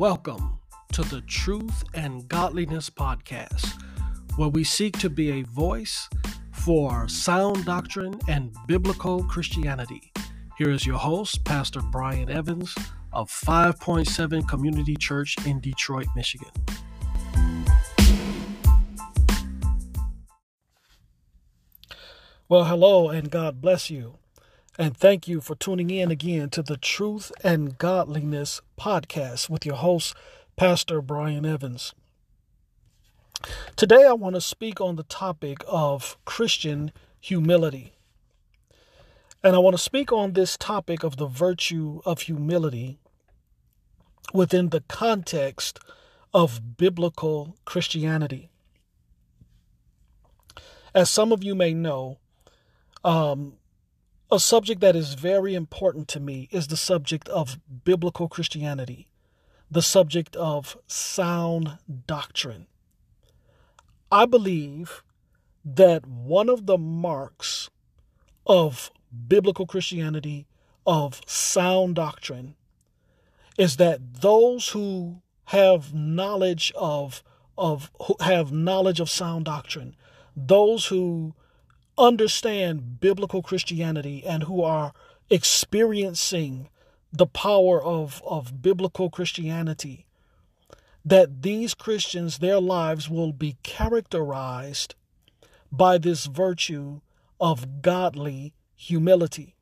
Welcome to the Truth and Godliness Podcast, where we seek to be a voice for sound doctrine and biblical Christianity. Here is your host, Pastor Brian Evans of 5.7 Community Church in Detroit, Michigan. Well, hello and God bless you. And thank you for tuning in again to the Truth and Godliness podcast with your host, Pastor Brian Evans. Today, I want to speak on the topic of Christian humility. And I want to speak on this topic of the virtue of humility within the context of biblical Christianity. As some of you may know, um, a subject that is very important to me is the subject of biblical Christianity, the subject of sound doctrine. I believe that one of the marks of biblical Christianity, of sound doctrine, is that those who have knowledge of of have knowledge of sound doctrine, those who understand biblical Christianity and who are experiencing the power of, of biblical Christianity, that these Christians, their lives will be characterized by this virtue of godly humility.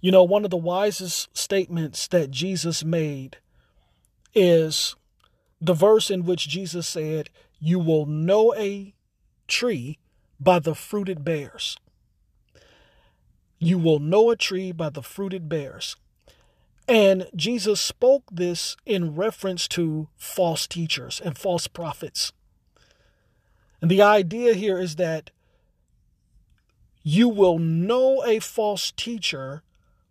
You know, one of the wisest statements that Jesus made is the verse in which Jesus said, You will know a tree by the fruit it bears. You will know a tree by the fruit it bears. And Jesus spoke this in reference to false teachers and false prophets. And the idea here is that you will know a false teacher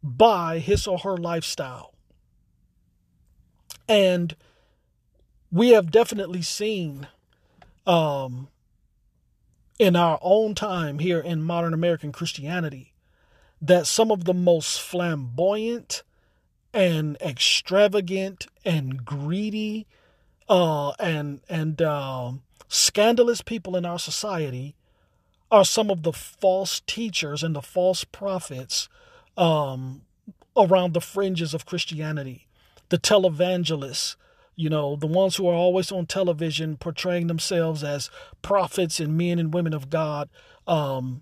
by his or her lifestyle. And we have definitely seen um, in our own time here in modern American Christianity that some of the most flamboyant and extravagant and greedy uh, and and uh, scandalous people in our society are some of the false teachers and the false prophets um, around the fringes of Christianity, the televangelists, you know, the ones who are always on television portraying themselves as prophets and men and women of God, um,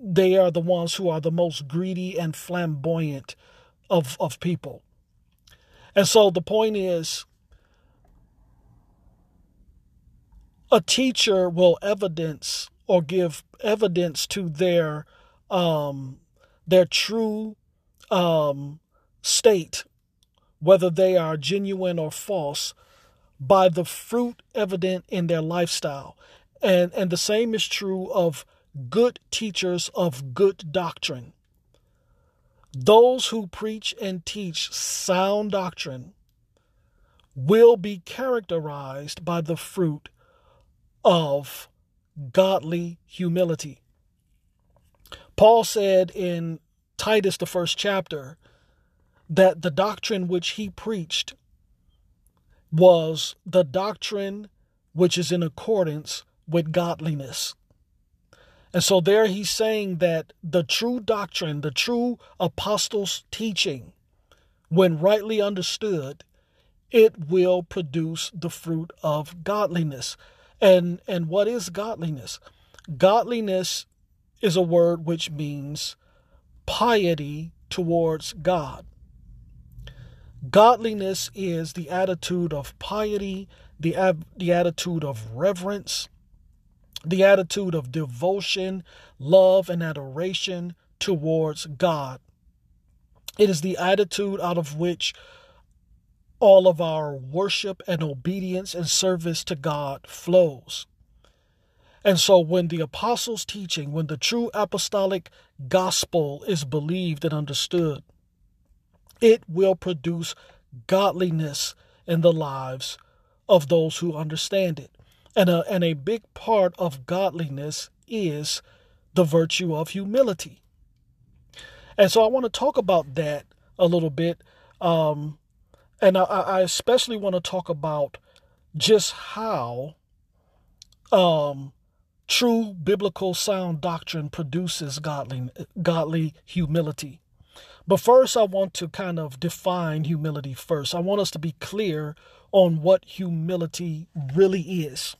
they are the ones who are the most greedy and flamboyant of, of people. And so the point is, a teacher will evidence or give evidence to their um, their true um, state whether they are genuine or false, by the fruit evident in their lifestyle. And, and the same is true of good teachers of good doctrine. Those who preach and teach sound doctrine will be characterized by the fruit of godly humility. Paul said in Titus, the first chapter, that the doctrine which he preached was the doctrine which is in accordance with godliness. And so there he's saying that the true doctrine, the true apostles' teaching, when rightly understood, it will produce the fruit of godliness. And and what is godliness? Godliness is a word which means piety towards God. Godliness is the attitude of piety, the, the attitude of reverence, the attitude of devotion, love, and adoration towards God. It is the attitude out of which all of our worship and obedience and service to God flows. And so, when the apostles' teaching, when the true apostolic gospel is believed and understood, it will produce godliness in the lives of those who understand it. And a, and a big part of godliness is the virtue of humility. And so I want to talk about that a little bit um, and I, I especially want to talk about just how um, true biblical sound doctrine produces godly godly humility. But first, I want to kind of define humility first. I want us to be clear on what humility really is.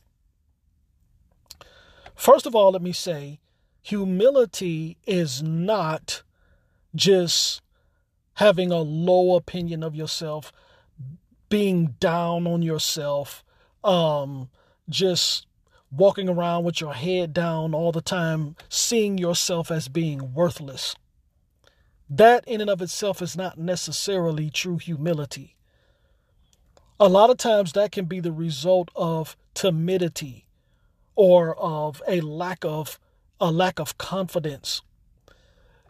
First of all, let me say humility is not just having a low opinion of yourself, being down on yourself, um, just walking around with your head down all the time, seeing yourself as being worthless. That, in and of itself, is not necessarily true humility. A lot of times, that can be the result of timidity or of a lack of a lack of confidence.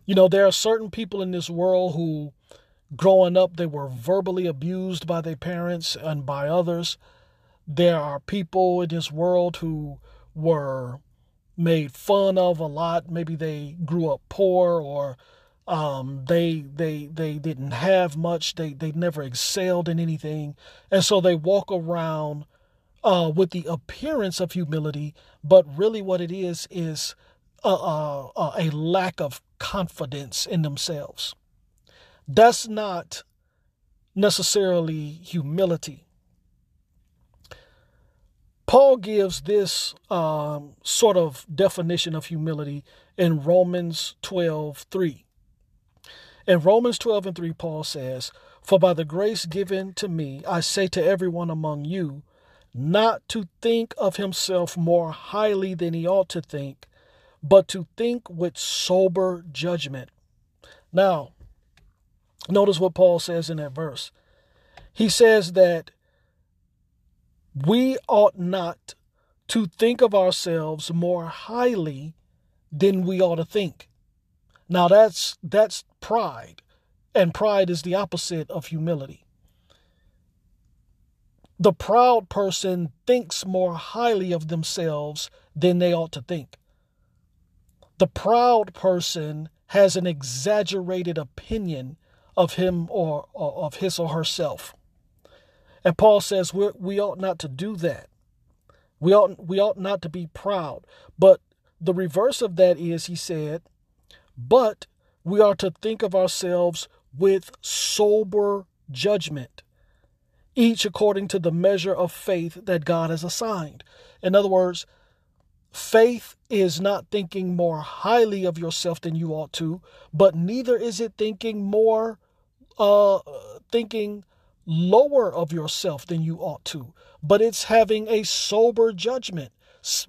You know, there are certain people in this world who, growing up, they were verbally abused by their parents and by others. There are people in this world who were made fun of a lot. Maybe they grew up poor or um, they they they didn't have much. They they never excelled in anything, and so they walk around uh, with the appearance of humility, but really what it is is a, a, a lack of confidence in themselves. That's not necessarily humility. Paul gives this um, sort of definition of humility in Romans 12 3. In Romans 12 and 3, Paul says, For by the grace given to me, I say to everyone among you, not to think of himself more highly than he ought to think, but to think with sober judgment. Now, notice what Paul says in that verse. He says that we ought not to think of ourselves more highly than we ought to think. Now that's that's pride, and pride is the opposite of humility. The proud person thinks more highly of themselves than they ought to think. The proud person has an exaggerated opinion of him or, or of his or herself. And Paul says we we ought not to do that. We ought we ought not to be proud. But the reverse of that is, he said, but we are to think of ourselves with sober judgment, each according to the measure of faith that God has assigned. In other words, faith is not thinking more highly of yourself than you ought to, but neither is it thinking more uh thinking lower of yourself than you ought to, but it's having a sober judgment,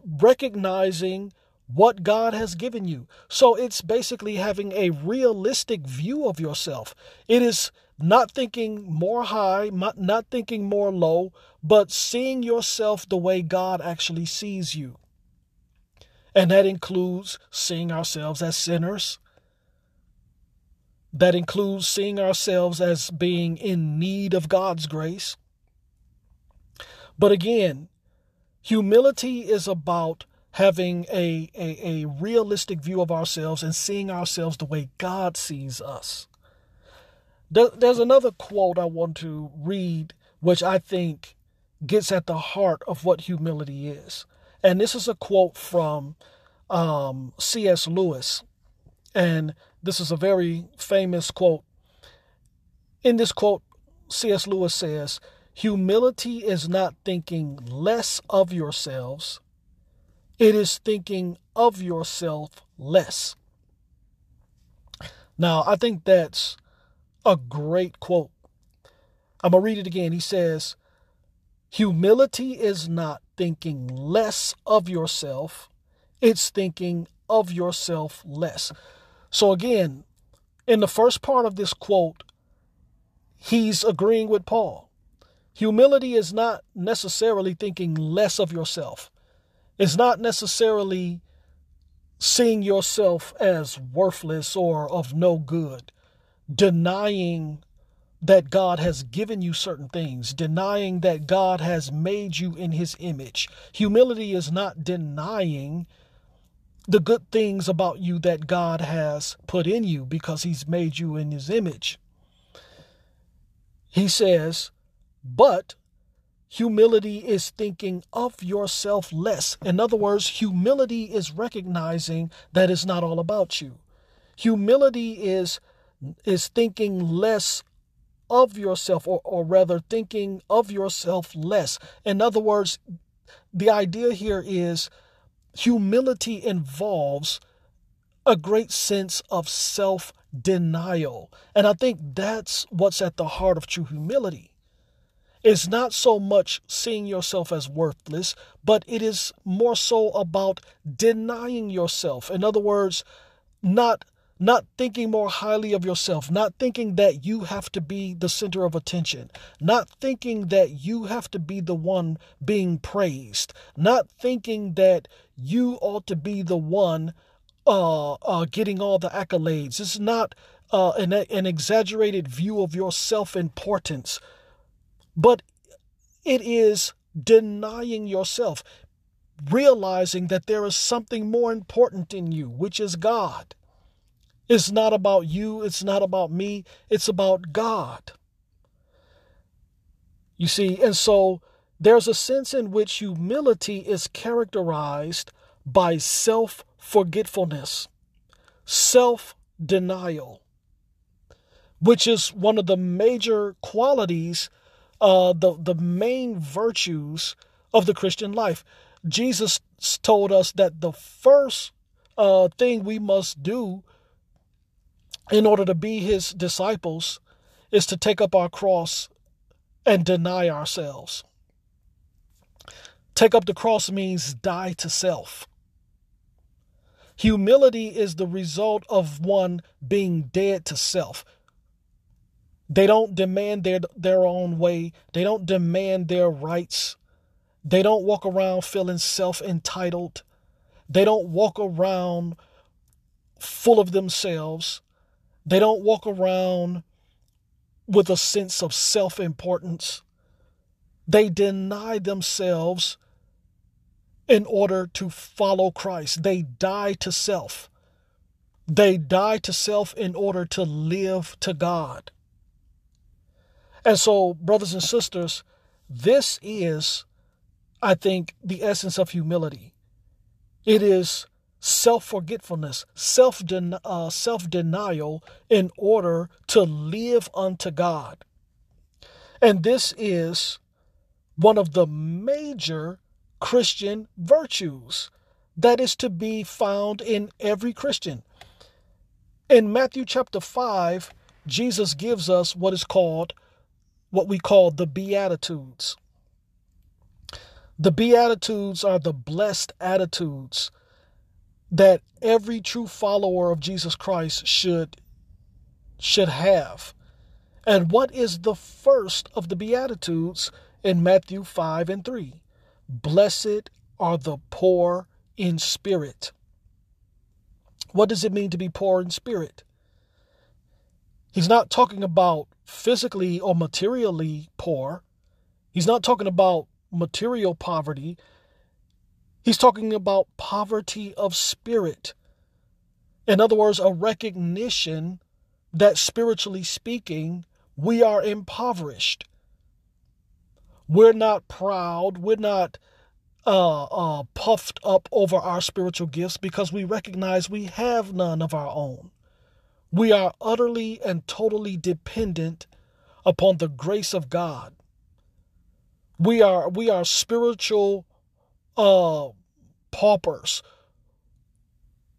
recognizing what God has given you. So it's basically having a realistic view of yourself. It is not thinking more high, not thinking more low, but seeing yourself the way God actually sees you. And that includes seeing ourselves as sinners, that includes seeing ourselves as being in need of God's grace. But again, humility is about having a, a, a realistic view of ourselves and seeing ourselves the way God sees us. There's another quote I want to read, which I think gets at the heart of what humility is. And this is a quote from um, C.S. Lewis. And this is a very famous quote. In this quote, C.S. Lewis says, Humility is not thinking less of yourselves, it is thinking of yourself less. Now, I think that's a great quote. I'm going to read it again. He says, Humility is not thinking less of yourself, it's thinking of yourself less. So, again, in the first part of this quote, he's agreeing with Paul. Humility is not necessarily thinking less of yourself, it's not necessarily seeing yourself as worthless or of no good, denying that God has given you certain things, denying that God has made you in his image. Humility is not denying the good things about you that God has put in you because He's made you in His image. he says, but humility is thinking of yourself less. In other words, humility is recognizing that it's not all about you. Humility is is thinking less of yourself or, or rather thinking of yourself less. In other words, the idea here is humility involves a great sense of self denial. And I think that's what's at the heart of true humility. It's not so much seeing yourself as worthless, but it is more so about denying yourself. In other words, not not thinking more highly of yourself, not thinking that you have to be the center of attention, not thinking that you have to be the one being praised, not thinking that you ought to be the one uh, uh, getting all the accolades. It's not uh, an, an exaggerated view of your self importance, but it is denying yourself, realizing that there is something more important in you, which is God. It's not about you, it's not about me, it's about God. You see, and so there's a sense in which humility is characterized by self forgetfulness, self denial, which is one of the major qualities, uh, the, the main virtues of the Christian life. Jesus told us that the first uh, thing we must do in order to be his disciples is to take up our cross and deny ourselves. Take up the cross means die to self. Humility is the result of one being dead to self. They don't demand their, their own way, they don't demand their rights. They don't walk around feeling self entitled. They don't walk around full of themselves. They don't walk around with a sense of self importance. They deny themselves in order to follow Christ. They die to self. They die to self in order to live to God. And so, brothers and sisters, this is, I think, the essence of humility. It is self forgetfulness, self uh, denial in order to live unto God. And this is one of the major Christian virtues that is to be found in every Christian. In Matthew chapter 5, Jesus gives us what is called, what we call the Beatitudes. The Beatitudes are the blessed attitudes that every true follower of Jesus Christ should should have. And what is the first of the beatitudes in Matthew 5 and 3? Blessed are the poor in spirit. What does it mean to be poor in spirit? He's not talking about physically or materially poor. He's not talking about material poverty. He's talking about poverty of spirit. In other words, a recognition that spiritually speaking, we are impoverished. We're not proud. We're not uh, uh, puffed up over our spiritual gifts because we recognize we have none of our own. We are utterly and totally dependent upon the grace of God. We are we are spiritual uh, paupers.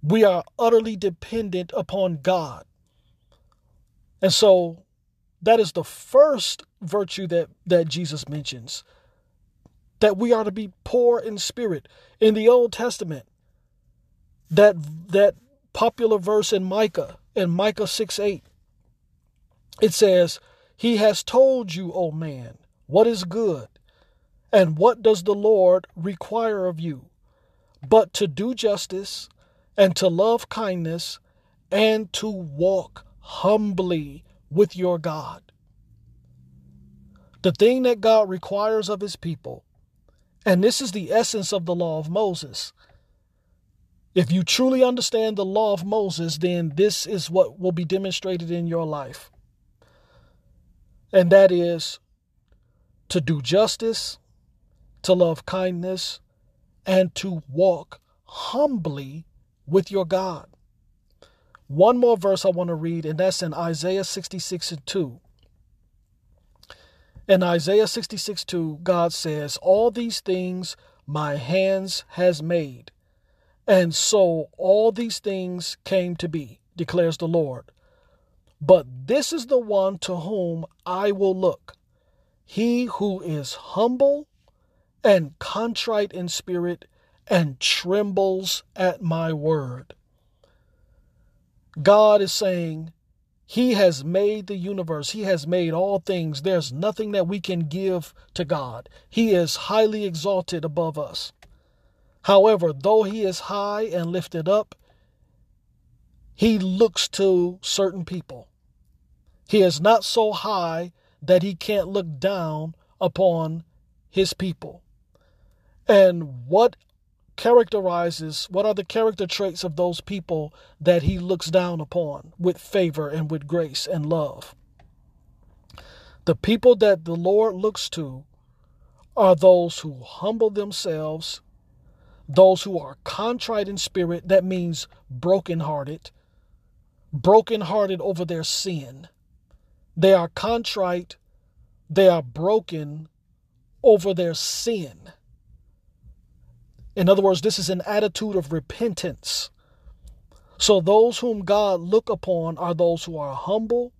We are utterly dependent upon God. And so that is the first virtue that, that Jesus mentions that we are to be poor in spirit. In the Old Testament, that that popular verse in Micah, in Micah 6 8, it says, He has told you, O man, what is good, and what does the Lord require of you, but to do justice and to love kindness and to walk humbly with your God. The thing that God requires of his people, and this is the essence of the law of Moses. If you truly understand the law of Moses, then this is what will be demonstrated in your life. and that is to do justice, to love kindness, and to walk humbly with your God. One more verse I want to read, and that's in Isaiah 66 and 2. In Isaiah 66 2, God says, All these things my hands has made, and so all these things came to be, declares the Lord. But this is the one to whom I will look, he who is humble and contrite in spirit and trembles at my word. God is saying, he has made the universe. He has made all things. There's nothing that we can give to God. He is highly exalted above us. However, though he is high and lifted up, he looks to certain people. He is not so high that he can't look down upon his people. And what characterizes what are the character traits of those people that he looks down upon with favor and with grace and love. The people that the Lord looks to are those who humble themselves, those who are contrite in spirit, that means brokenhearted, brokenhearted over their sin. They are contrite, they are broken over their sin. In other words, this is an attitude of repentance. So those whom God look upon are those who are humble,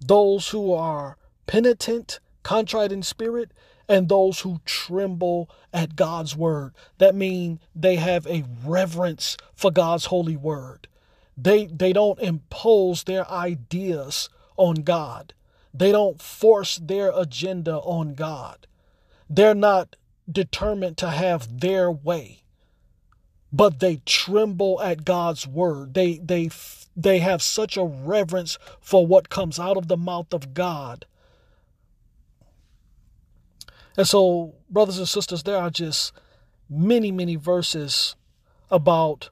those who are penitent, contrite in spirit, and those who tremble at God's word. That means they have a reverence for God's holy word. They they don't impose their ideas on God. They don't force their agenda on God. They're not determined to have their way but they tremble at God's word they they they have such a reverence for what comes out of the mouth of God and so brothers and sisters there are just many many verses about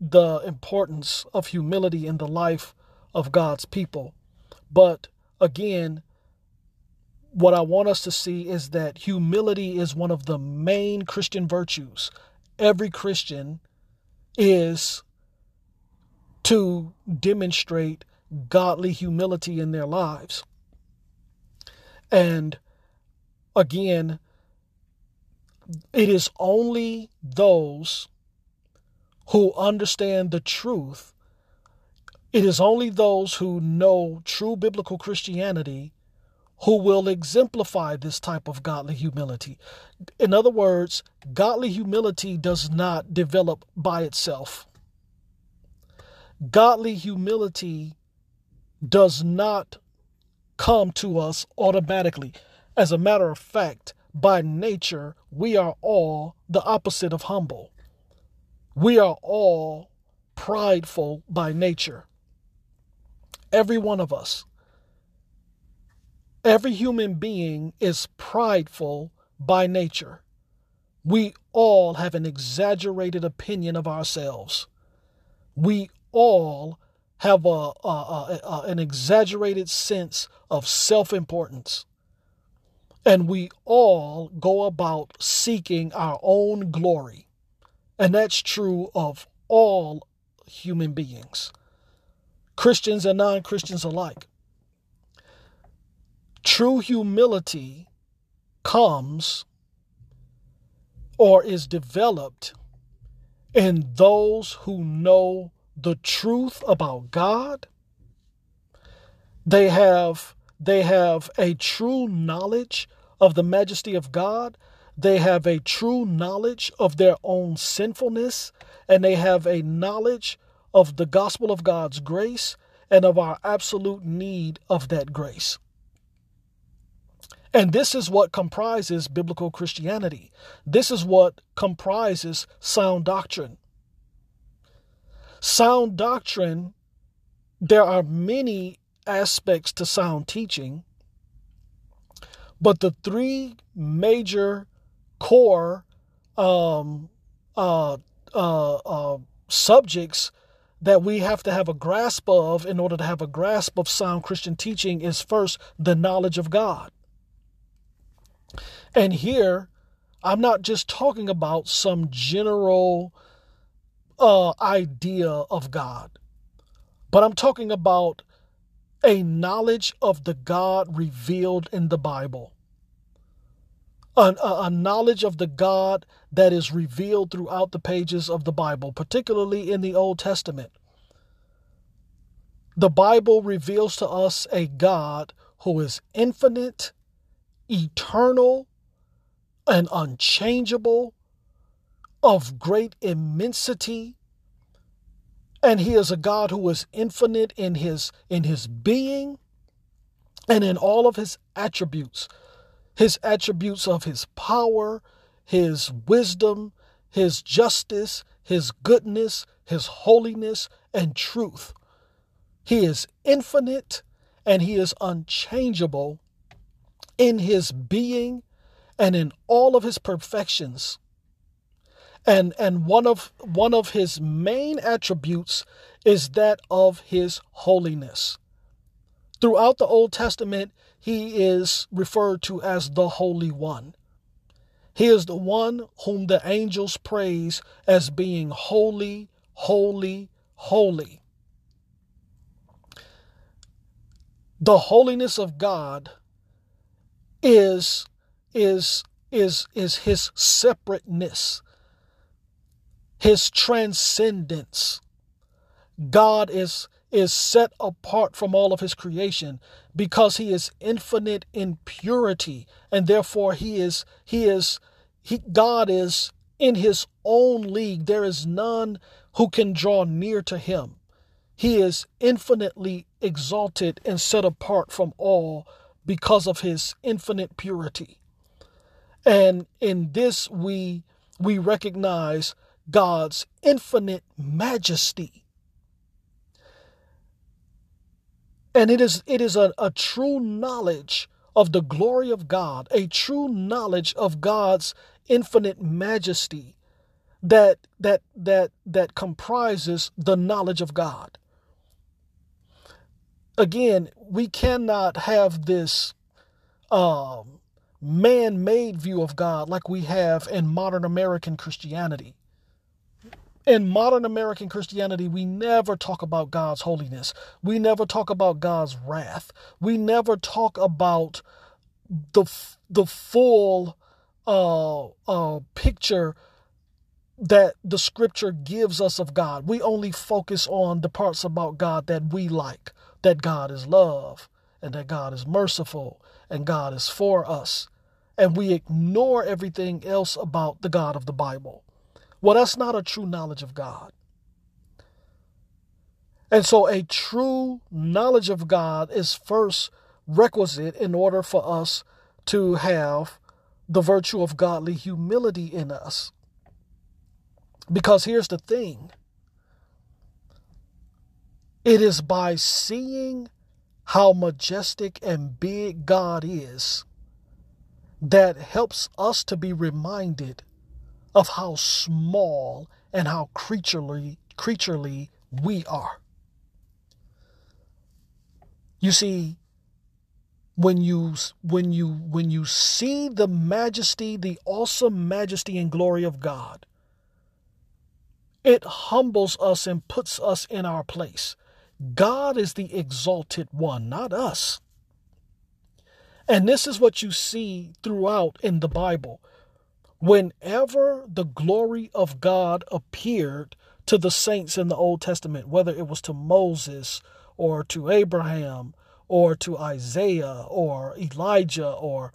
the importance of humility in the life of God's people but again what I want us to see is that humility is one of the main Christian virtues. Every Christian is to demonstrate godly humility in their lives. And again, it is only those who understand the truth, it is only those who know true biblical Christianity who will exemplify this type of godly humility. In other words, godly humility does not develop by itself. Godly humility does not come to us automatically. As a matter of fact, by nature, we are all the opposite of humble. We are all prideful by nature. Every one of us. Every human being is prideful by nature. We all have an exaggerated opinion of ourselves. We all have a, a, a, an exaggerated sense of self importance. And we all go about seeking our own glory. And that's true of all human beings, Christians and non Christians alike. True humility comes or is developed in those who know the truth about God. They have they have a true knowledge of the majesty of God. They have a true knowledge of their own sinfulness and they have a knowledge of the gospel of God's grace and of our absolute need of that grace. And this is what comprises biblical Christianity. This is what comprises sound doctrine. Sound doctrine, there are many aspects to sound teaching, but the three major core um, uh, uh, uh, subjects that we have to have a grasp of in order to have a grasp of sound Christian teaching is first the knowledge of God. And here, I'm not just talking about some general uh, idea of God, but I'm talking about a knowledge of the God revealed in the Bible. A, a, knowledge of the God that is revealed throughout the pages of the Bible, particularly in the Old Testament. The Bible reveals to us a God who is infinite, eternal, and unchangeable, of great immensity, and he is a God who is infinite in his in his being and in all of his attributes. His attributes of his power, his wisdom, his justice, his goodness, his holiness and truth. He is infinite and he is unchangeable in his being and in all of his perfections. And and one of one of his main attributes is that of his holiness. Throughout the Old Testament, he is referred to as the Holy One. He is the one whom the angels praise as being holy, holy, holy. The holiness of God is is is is his separateness his transcendence. God is is set apart from all of his creation because he is infinite in purity and therefore he is he is he God is in his own league. There is none who can draw near to him. He is infinitely exalted and set apart from all because of his infinite purity. And in this we we recognize God's infinite majesty. And it is it is a, a true knowledge of the glory of God, a true knowledge of God's infinite majesty that that that that comprises the knowledge of God. Again, we cannot have this um, man-made view of God like we have in modern American Christianity. In modern American Christianity, we never talk about God's holiness. We never talk about God's wrath. We never talk about the the full uh, uh, picture that the scripture gives us of God. We only focus on the parts about God that we like, that God is love and that God is merciful and God is for us. And we ignore everything else about the God of the Bible. Well, that's not a true knowledge of God. And so, a true knowledge of God is first requisite in order for us to have the virtue of godly humility in us. Because here's the thing it is by seeing how majestic and big God is that helps us to be reminded of how small and how creaturely creaturely we are. You see, when you when you when you see the majesty, the awesome majesty and glory of God, it humbles us and puts us in our place. God is the exalted one, not us. And this is what you see throughout in the Bible. Whenever the glory of God appeared to the saints in the Old Testament, whether it was to Moses or to Abraham or to Isaiah or Elijah or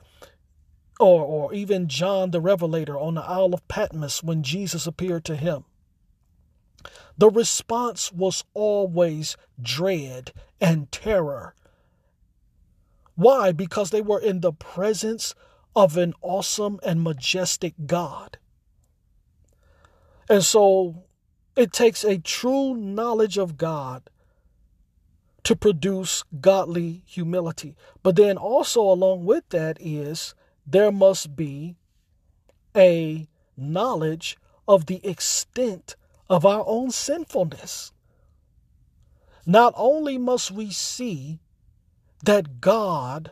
or, or even John the Revelator on the Isle of Patmos when Jesus appeared to him. The response was always dread and terror. Why? Because they were in the presence of an awesome and majestic God. And so it takes a true knowledge of God to produce godly humility. But then also, along with that, is there must be a knowledge of the extent of our own sinfulness. Not only must we see that God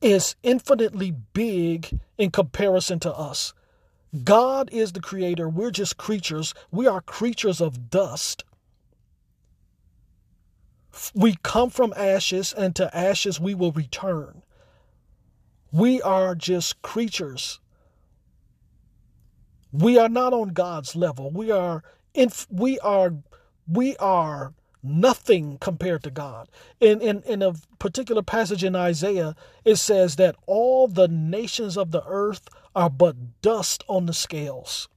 is infinitely big in comparison to us. God is the creator. We're just creatures. We are creatures of dust. We come from ashes, and to ashes we will return. We are just creatures. We are not on God's level. We are we are we are nothing compared to God. In, in, in a particular passage in Isaiah, it says that all the nations of the earth are but dust on the scales.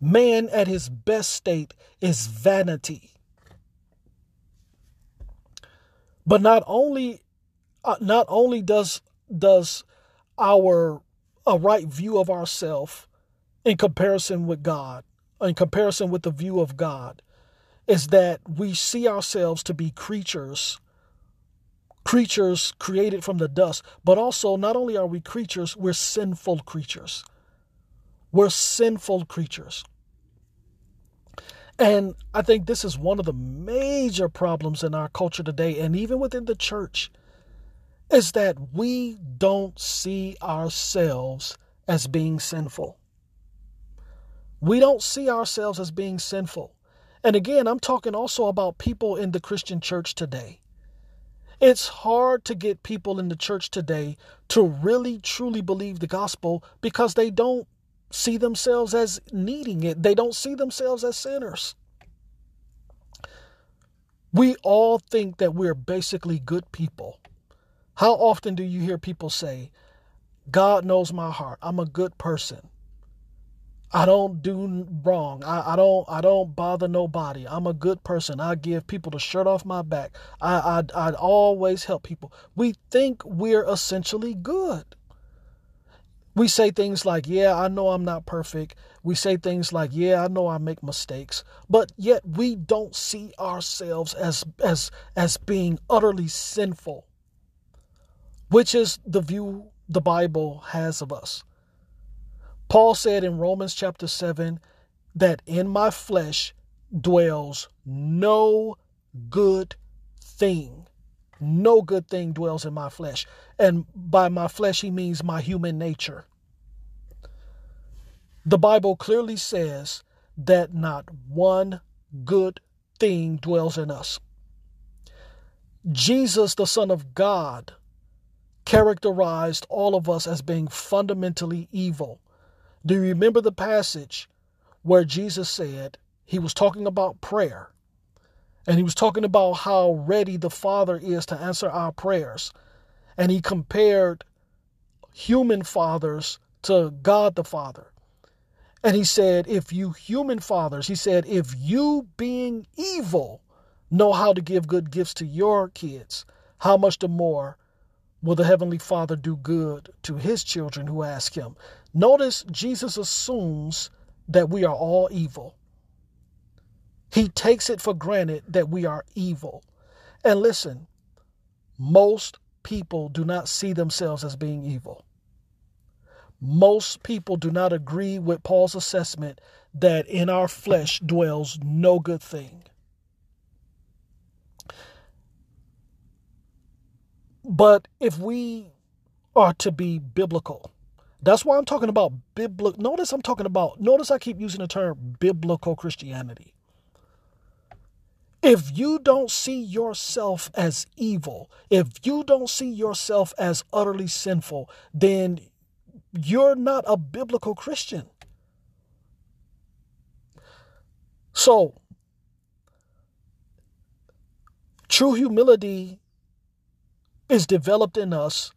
Man at his best state is vanity. But not only uh, not only does does our a right view of ourself in comparison with God, in comparison with the view of God, is that we see ourselves to be creatures creatures created from the dust but also not only are we creatures we're sinful creatures. We're sinful creatures. And i think this is one of the major problems in our culture today and even within the church is that we don't see ourselves as being sinful. We don't see ourselves as being sinful and again, I'm talking also about people in the Christian church today. It's hard to get people in the church today to really truly believe the gospel because they don't see themselves as needing it. They don't see themselves as sinners. We all think that we're basically good people. How often do you hear people say, God knows my heart. I'm a good person. I don't do wrong. I, I don't I don't bother nobody. I'm a good person. I give people the shirt off my back. I I I always help people. We think we're essentially good. We say things like, "Yeah, I know I'm not perfect." We say things like, "Yeah, I know I make mistakes." But yet we don't see ourselves as as as being utterly sinful, which is the view the Bible has of us. Paul said in Romans chapter 7 that in my flesh dwells no good thing. No good thing dwells in my flesh. And by my flesh, he means my human nature. The Bible clearly says that not one good thing dwells in us. Jesus, the Son of God, characterized all of us as being fundamentally evil. Do you remember the passage where Jesus said he was talking about prayer? And he was talking about how ready the Father is to answer our prayers. And he compared human fathers to God the Father. And he said, if you human fathers, he said, if you being evil know how to give good gifts to your kids, how much the more will the Heavenly Father do good to his children who ask him? Notice Jesus assumes that we are all evil. He takes it for granted that we are evil. And listen, most people do not see themselves as being evil. Most people do not agree with Paul's assessment that in our flesh dwells no good thing. But if we are to be biblical, that's why I'm talking about biblical. Notice I'm talking about, notice I keep using the term biblical Christianity. If you don't see yourself as evil, if you don't see yourself as utterly sinful, then you're not a biblical Christian. So, true humility is developed in us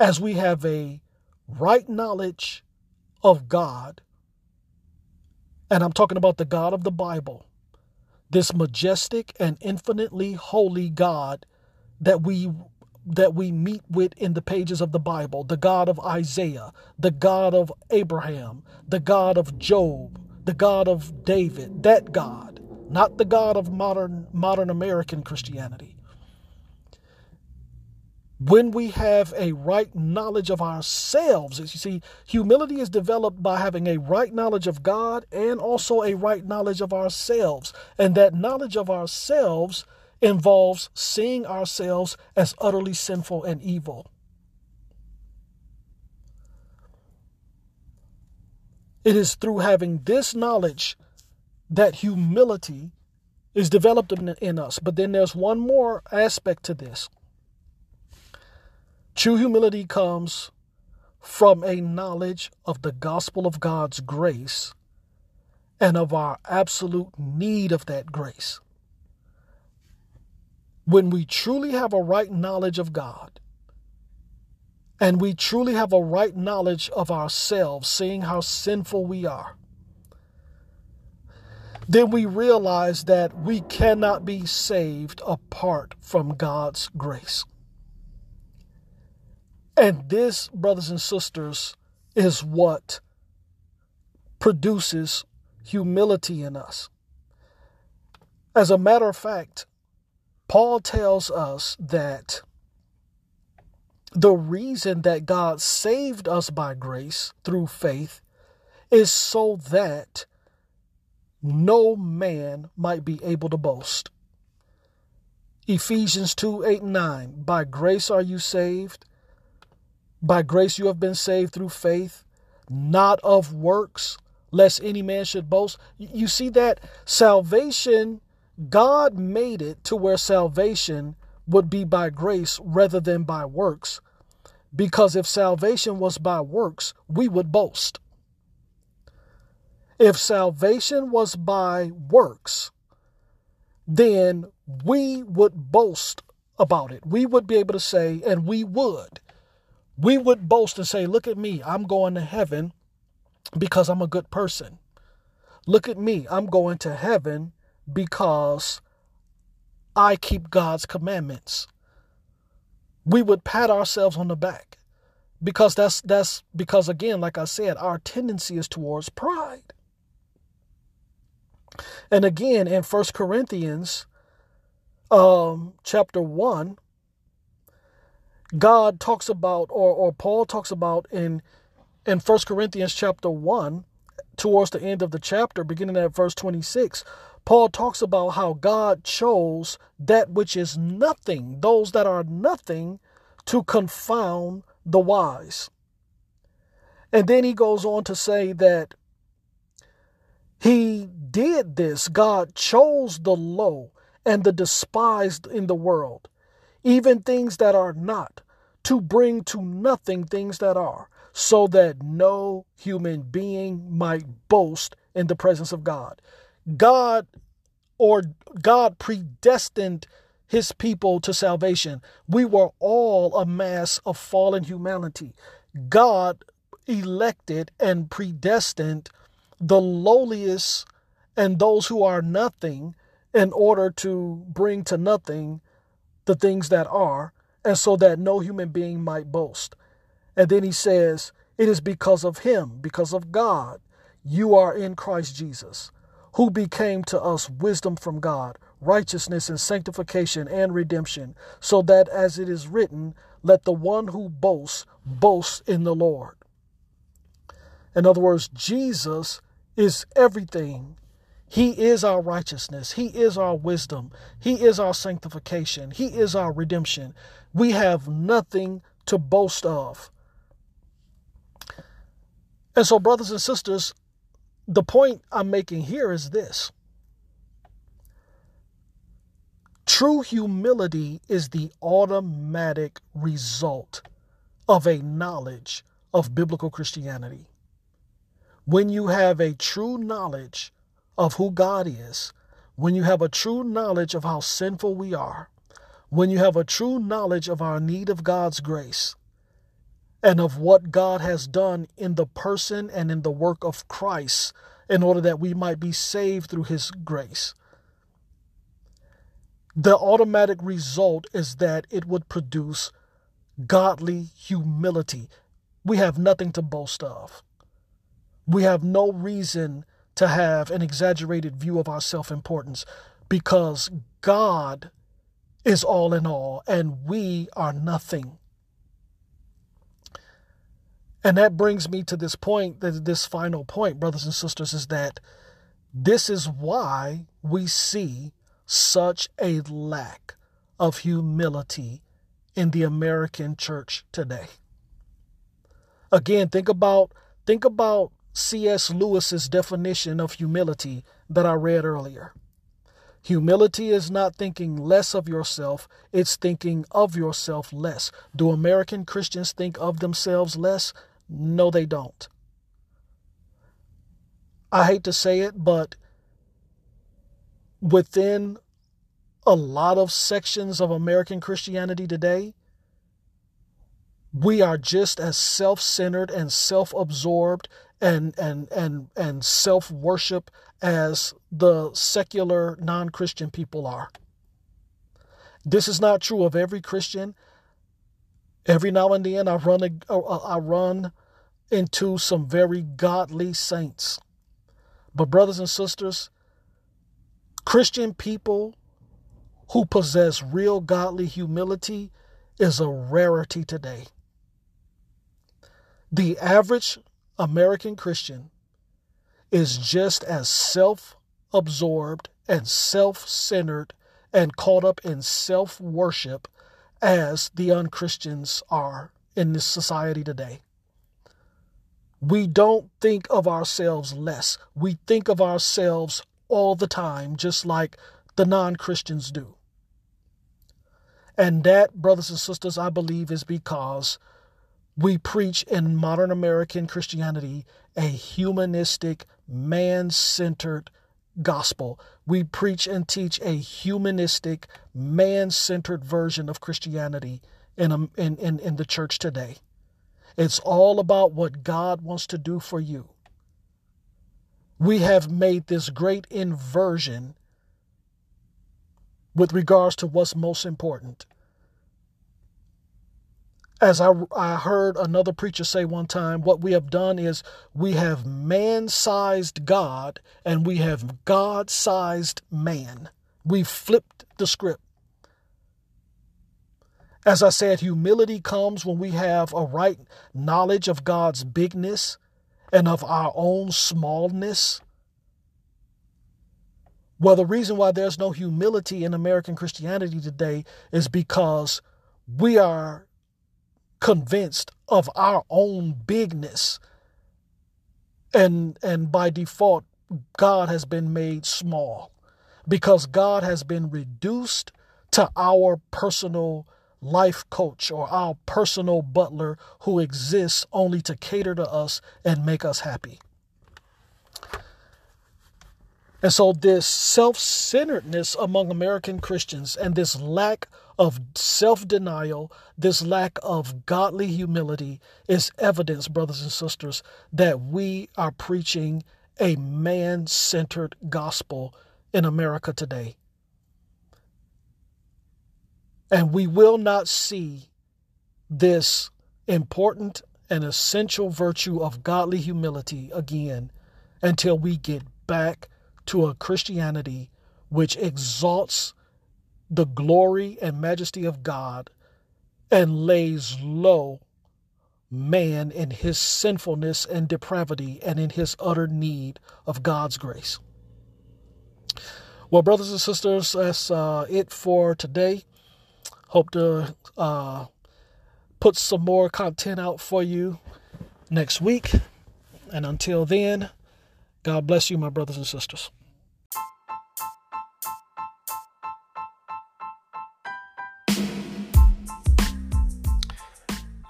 as we have a right knowledge of God, and I'm talking about the God of the Bible, this majestic and infinitely holy God that we that we meet with in the pages of the Bible, the God of Isaiah, the God of Abraham, the God of Job, the God of David, that God, not the God of modern modern American Christianity. When we have a right knowledge of ourselves. As you see, humility is developed by having a right knowledge of God and also a right knowledge of ourselves. And that knowledge of ourselves involves seeing ourselves as utterly sinful and evil. It is through having this knowledge that humility is developed in, us. But then there's one more aspect to this. True humility comes from a knowledge of the gospel of God's grace and of our absolute need of that grace. When we truly have a right knowledge of God and we truly have a right knowledge of ourselves, seeing how sinful we are, then we realize that we cannot be saved apart from God's grace. And this, brothers and sisters, is what produces humility in us. As a matter of fact, Paul tells us that the reason that God saved us by grace through faith is so that no man might be able to boast. Ephesians 2 8 9. By grace are you saved by grace you have been saved through faith, not of works, lest any man should boast. You see that salvation, God made it to where salvation would be by grace rather than by works. Because if salvation was by works, we would boast. If salvation was by works, then we would boast about it. We would be able to say, and we would we would boast and say, Look at me, I'm going to heaven because I'm a good person. Look at me, I'm going to heaven because I keep God's commandments. We would pat ourselves on the back because that's that's because again like I said our tendency is towards pride. And again in First Corinthians um chapter 1 God talks about, or, or Paul talks about in in First Corinthians chapter 1, towards the end of the chapter, beginning at verse 26, Paul talks about how God chose that which is nothing, those that are nothing, to confound the wise. And then he goes on to say that he did this. God chose the low and the despised in the world, even things that are not, to bring to nothing things that are, so that no human being might boast in the presence of God. God or God predestined his people to salvation. We were all a mass of fallen humanity. God elected and predestined the lowliest and those who are nothing in order to bring to nothing the things that are, and so that no human being might boast. And then he says, It is because of him, because of God, you are in Christ Jesus, who became to us wisdom from God, righteousness and sanctification and redemption, so that as it is written, let the one who boasts boast in the Lord. In other words, Jesus is everything he is our righteousness. He is our wisdom. He is our sanctification. He is our redemption. We have nothing to boast of. And so, brothers and sisters, the point I'm making here is this true humility is the automatic result of a knowledge of biblical Christianity. When you have a true knowledge of who God is, when you have a true knowledge of how sinful we are, when you have a true knowledge of our need of God's grace and of what God has done in the person and in the work of Christ in order that we might be saved through his grace. The automatic result is that it would produce godly humility. We have nothing to boast of. We have no reason to have an exaggerated view of our self importance because God is all in all, and we are nothing. And that brings me to this point, this final point, brothers and sisters, is that this is why we see such a lack of humility in the American church today. Again, think about think about C.S. Lewis's definition of humility that I read earlier. Humility is not thinking less of yourself, it's thinking of yourself less. Do American Christians think of themselves less? No, they don't. I hate to say it, but within a lot of sections of American Christianity today, we are just as self-centered and self-absorbed and and and and self-worship as the secular non-Christian people are. This is not true of every Christian. Every now and then I run a, I run into some very godly saints. But brothers and sisters, Christian people who possess real godly humility is a rarity today. The average American Christian is just as self absorbed and self centered and caught up in self worship as the unchristians are in this society today. We don't think of ourselves less. We think of ourselves all the time, just like the non Christians do. And that, brothers and sisters, I believe is because we preach in modern American Christianity a humanistic, man centered gospel. We preach and teach a humanistic, man centered version of Christianity in, a, in, in, in the church today. It's all about what God wants to do for you. We have made this great inversion with regards to what's most important. As I, I heard another preacher say one time, what we have done is we have man sized God and we have God sized man. We've flipped the script. As I said, humility comes when we have a right knowledge of God's bigness and of our own smallness. Well, the reason why there's no humility in American Christianity today is because we are convinced of our own bigness. And, and by default, God has been made small because God has been reduced to our personal life coach or our personal butler who exists only to cater to us and make us happy. And so, this self centeredness among American Christians and this lack of self denial, this lack of godly humility is evidence, brothers and sisters, that we are preaching a man centered gospel in America today. And we will not see this important and essential virtue of godly humility again until we get back to a Christianity which exalts the glory and majesty of God and lays low man in his sinfulness and depravity and in his utter need of God's grace. Well, brothers and sisters, that's uh, it for today. Hope to uh, put some more content out for you next week. And until then, God bless you, my brothers and sisters.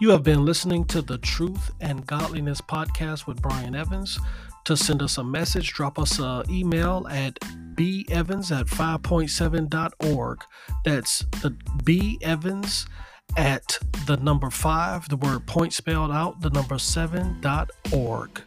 You have been listening to the Truth and Godliness podcast with Brian Evans. To send us a message, drop us an email at bevans at 5.7.org. That's the B Evans at the number five, the word point spelled out, the number seven dot org.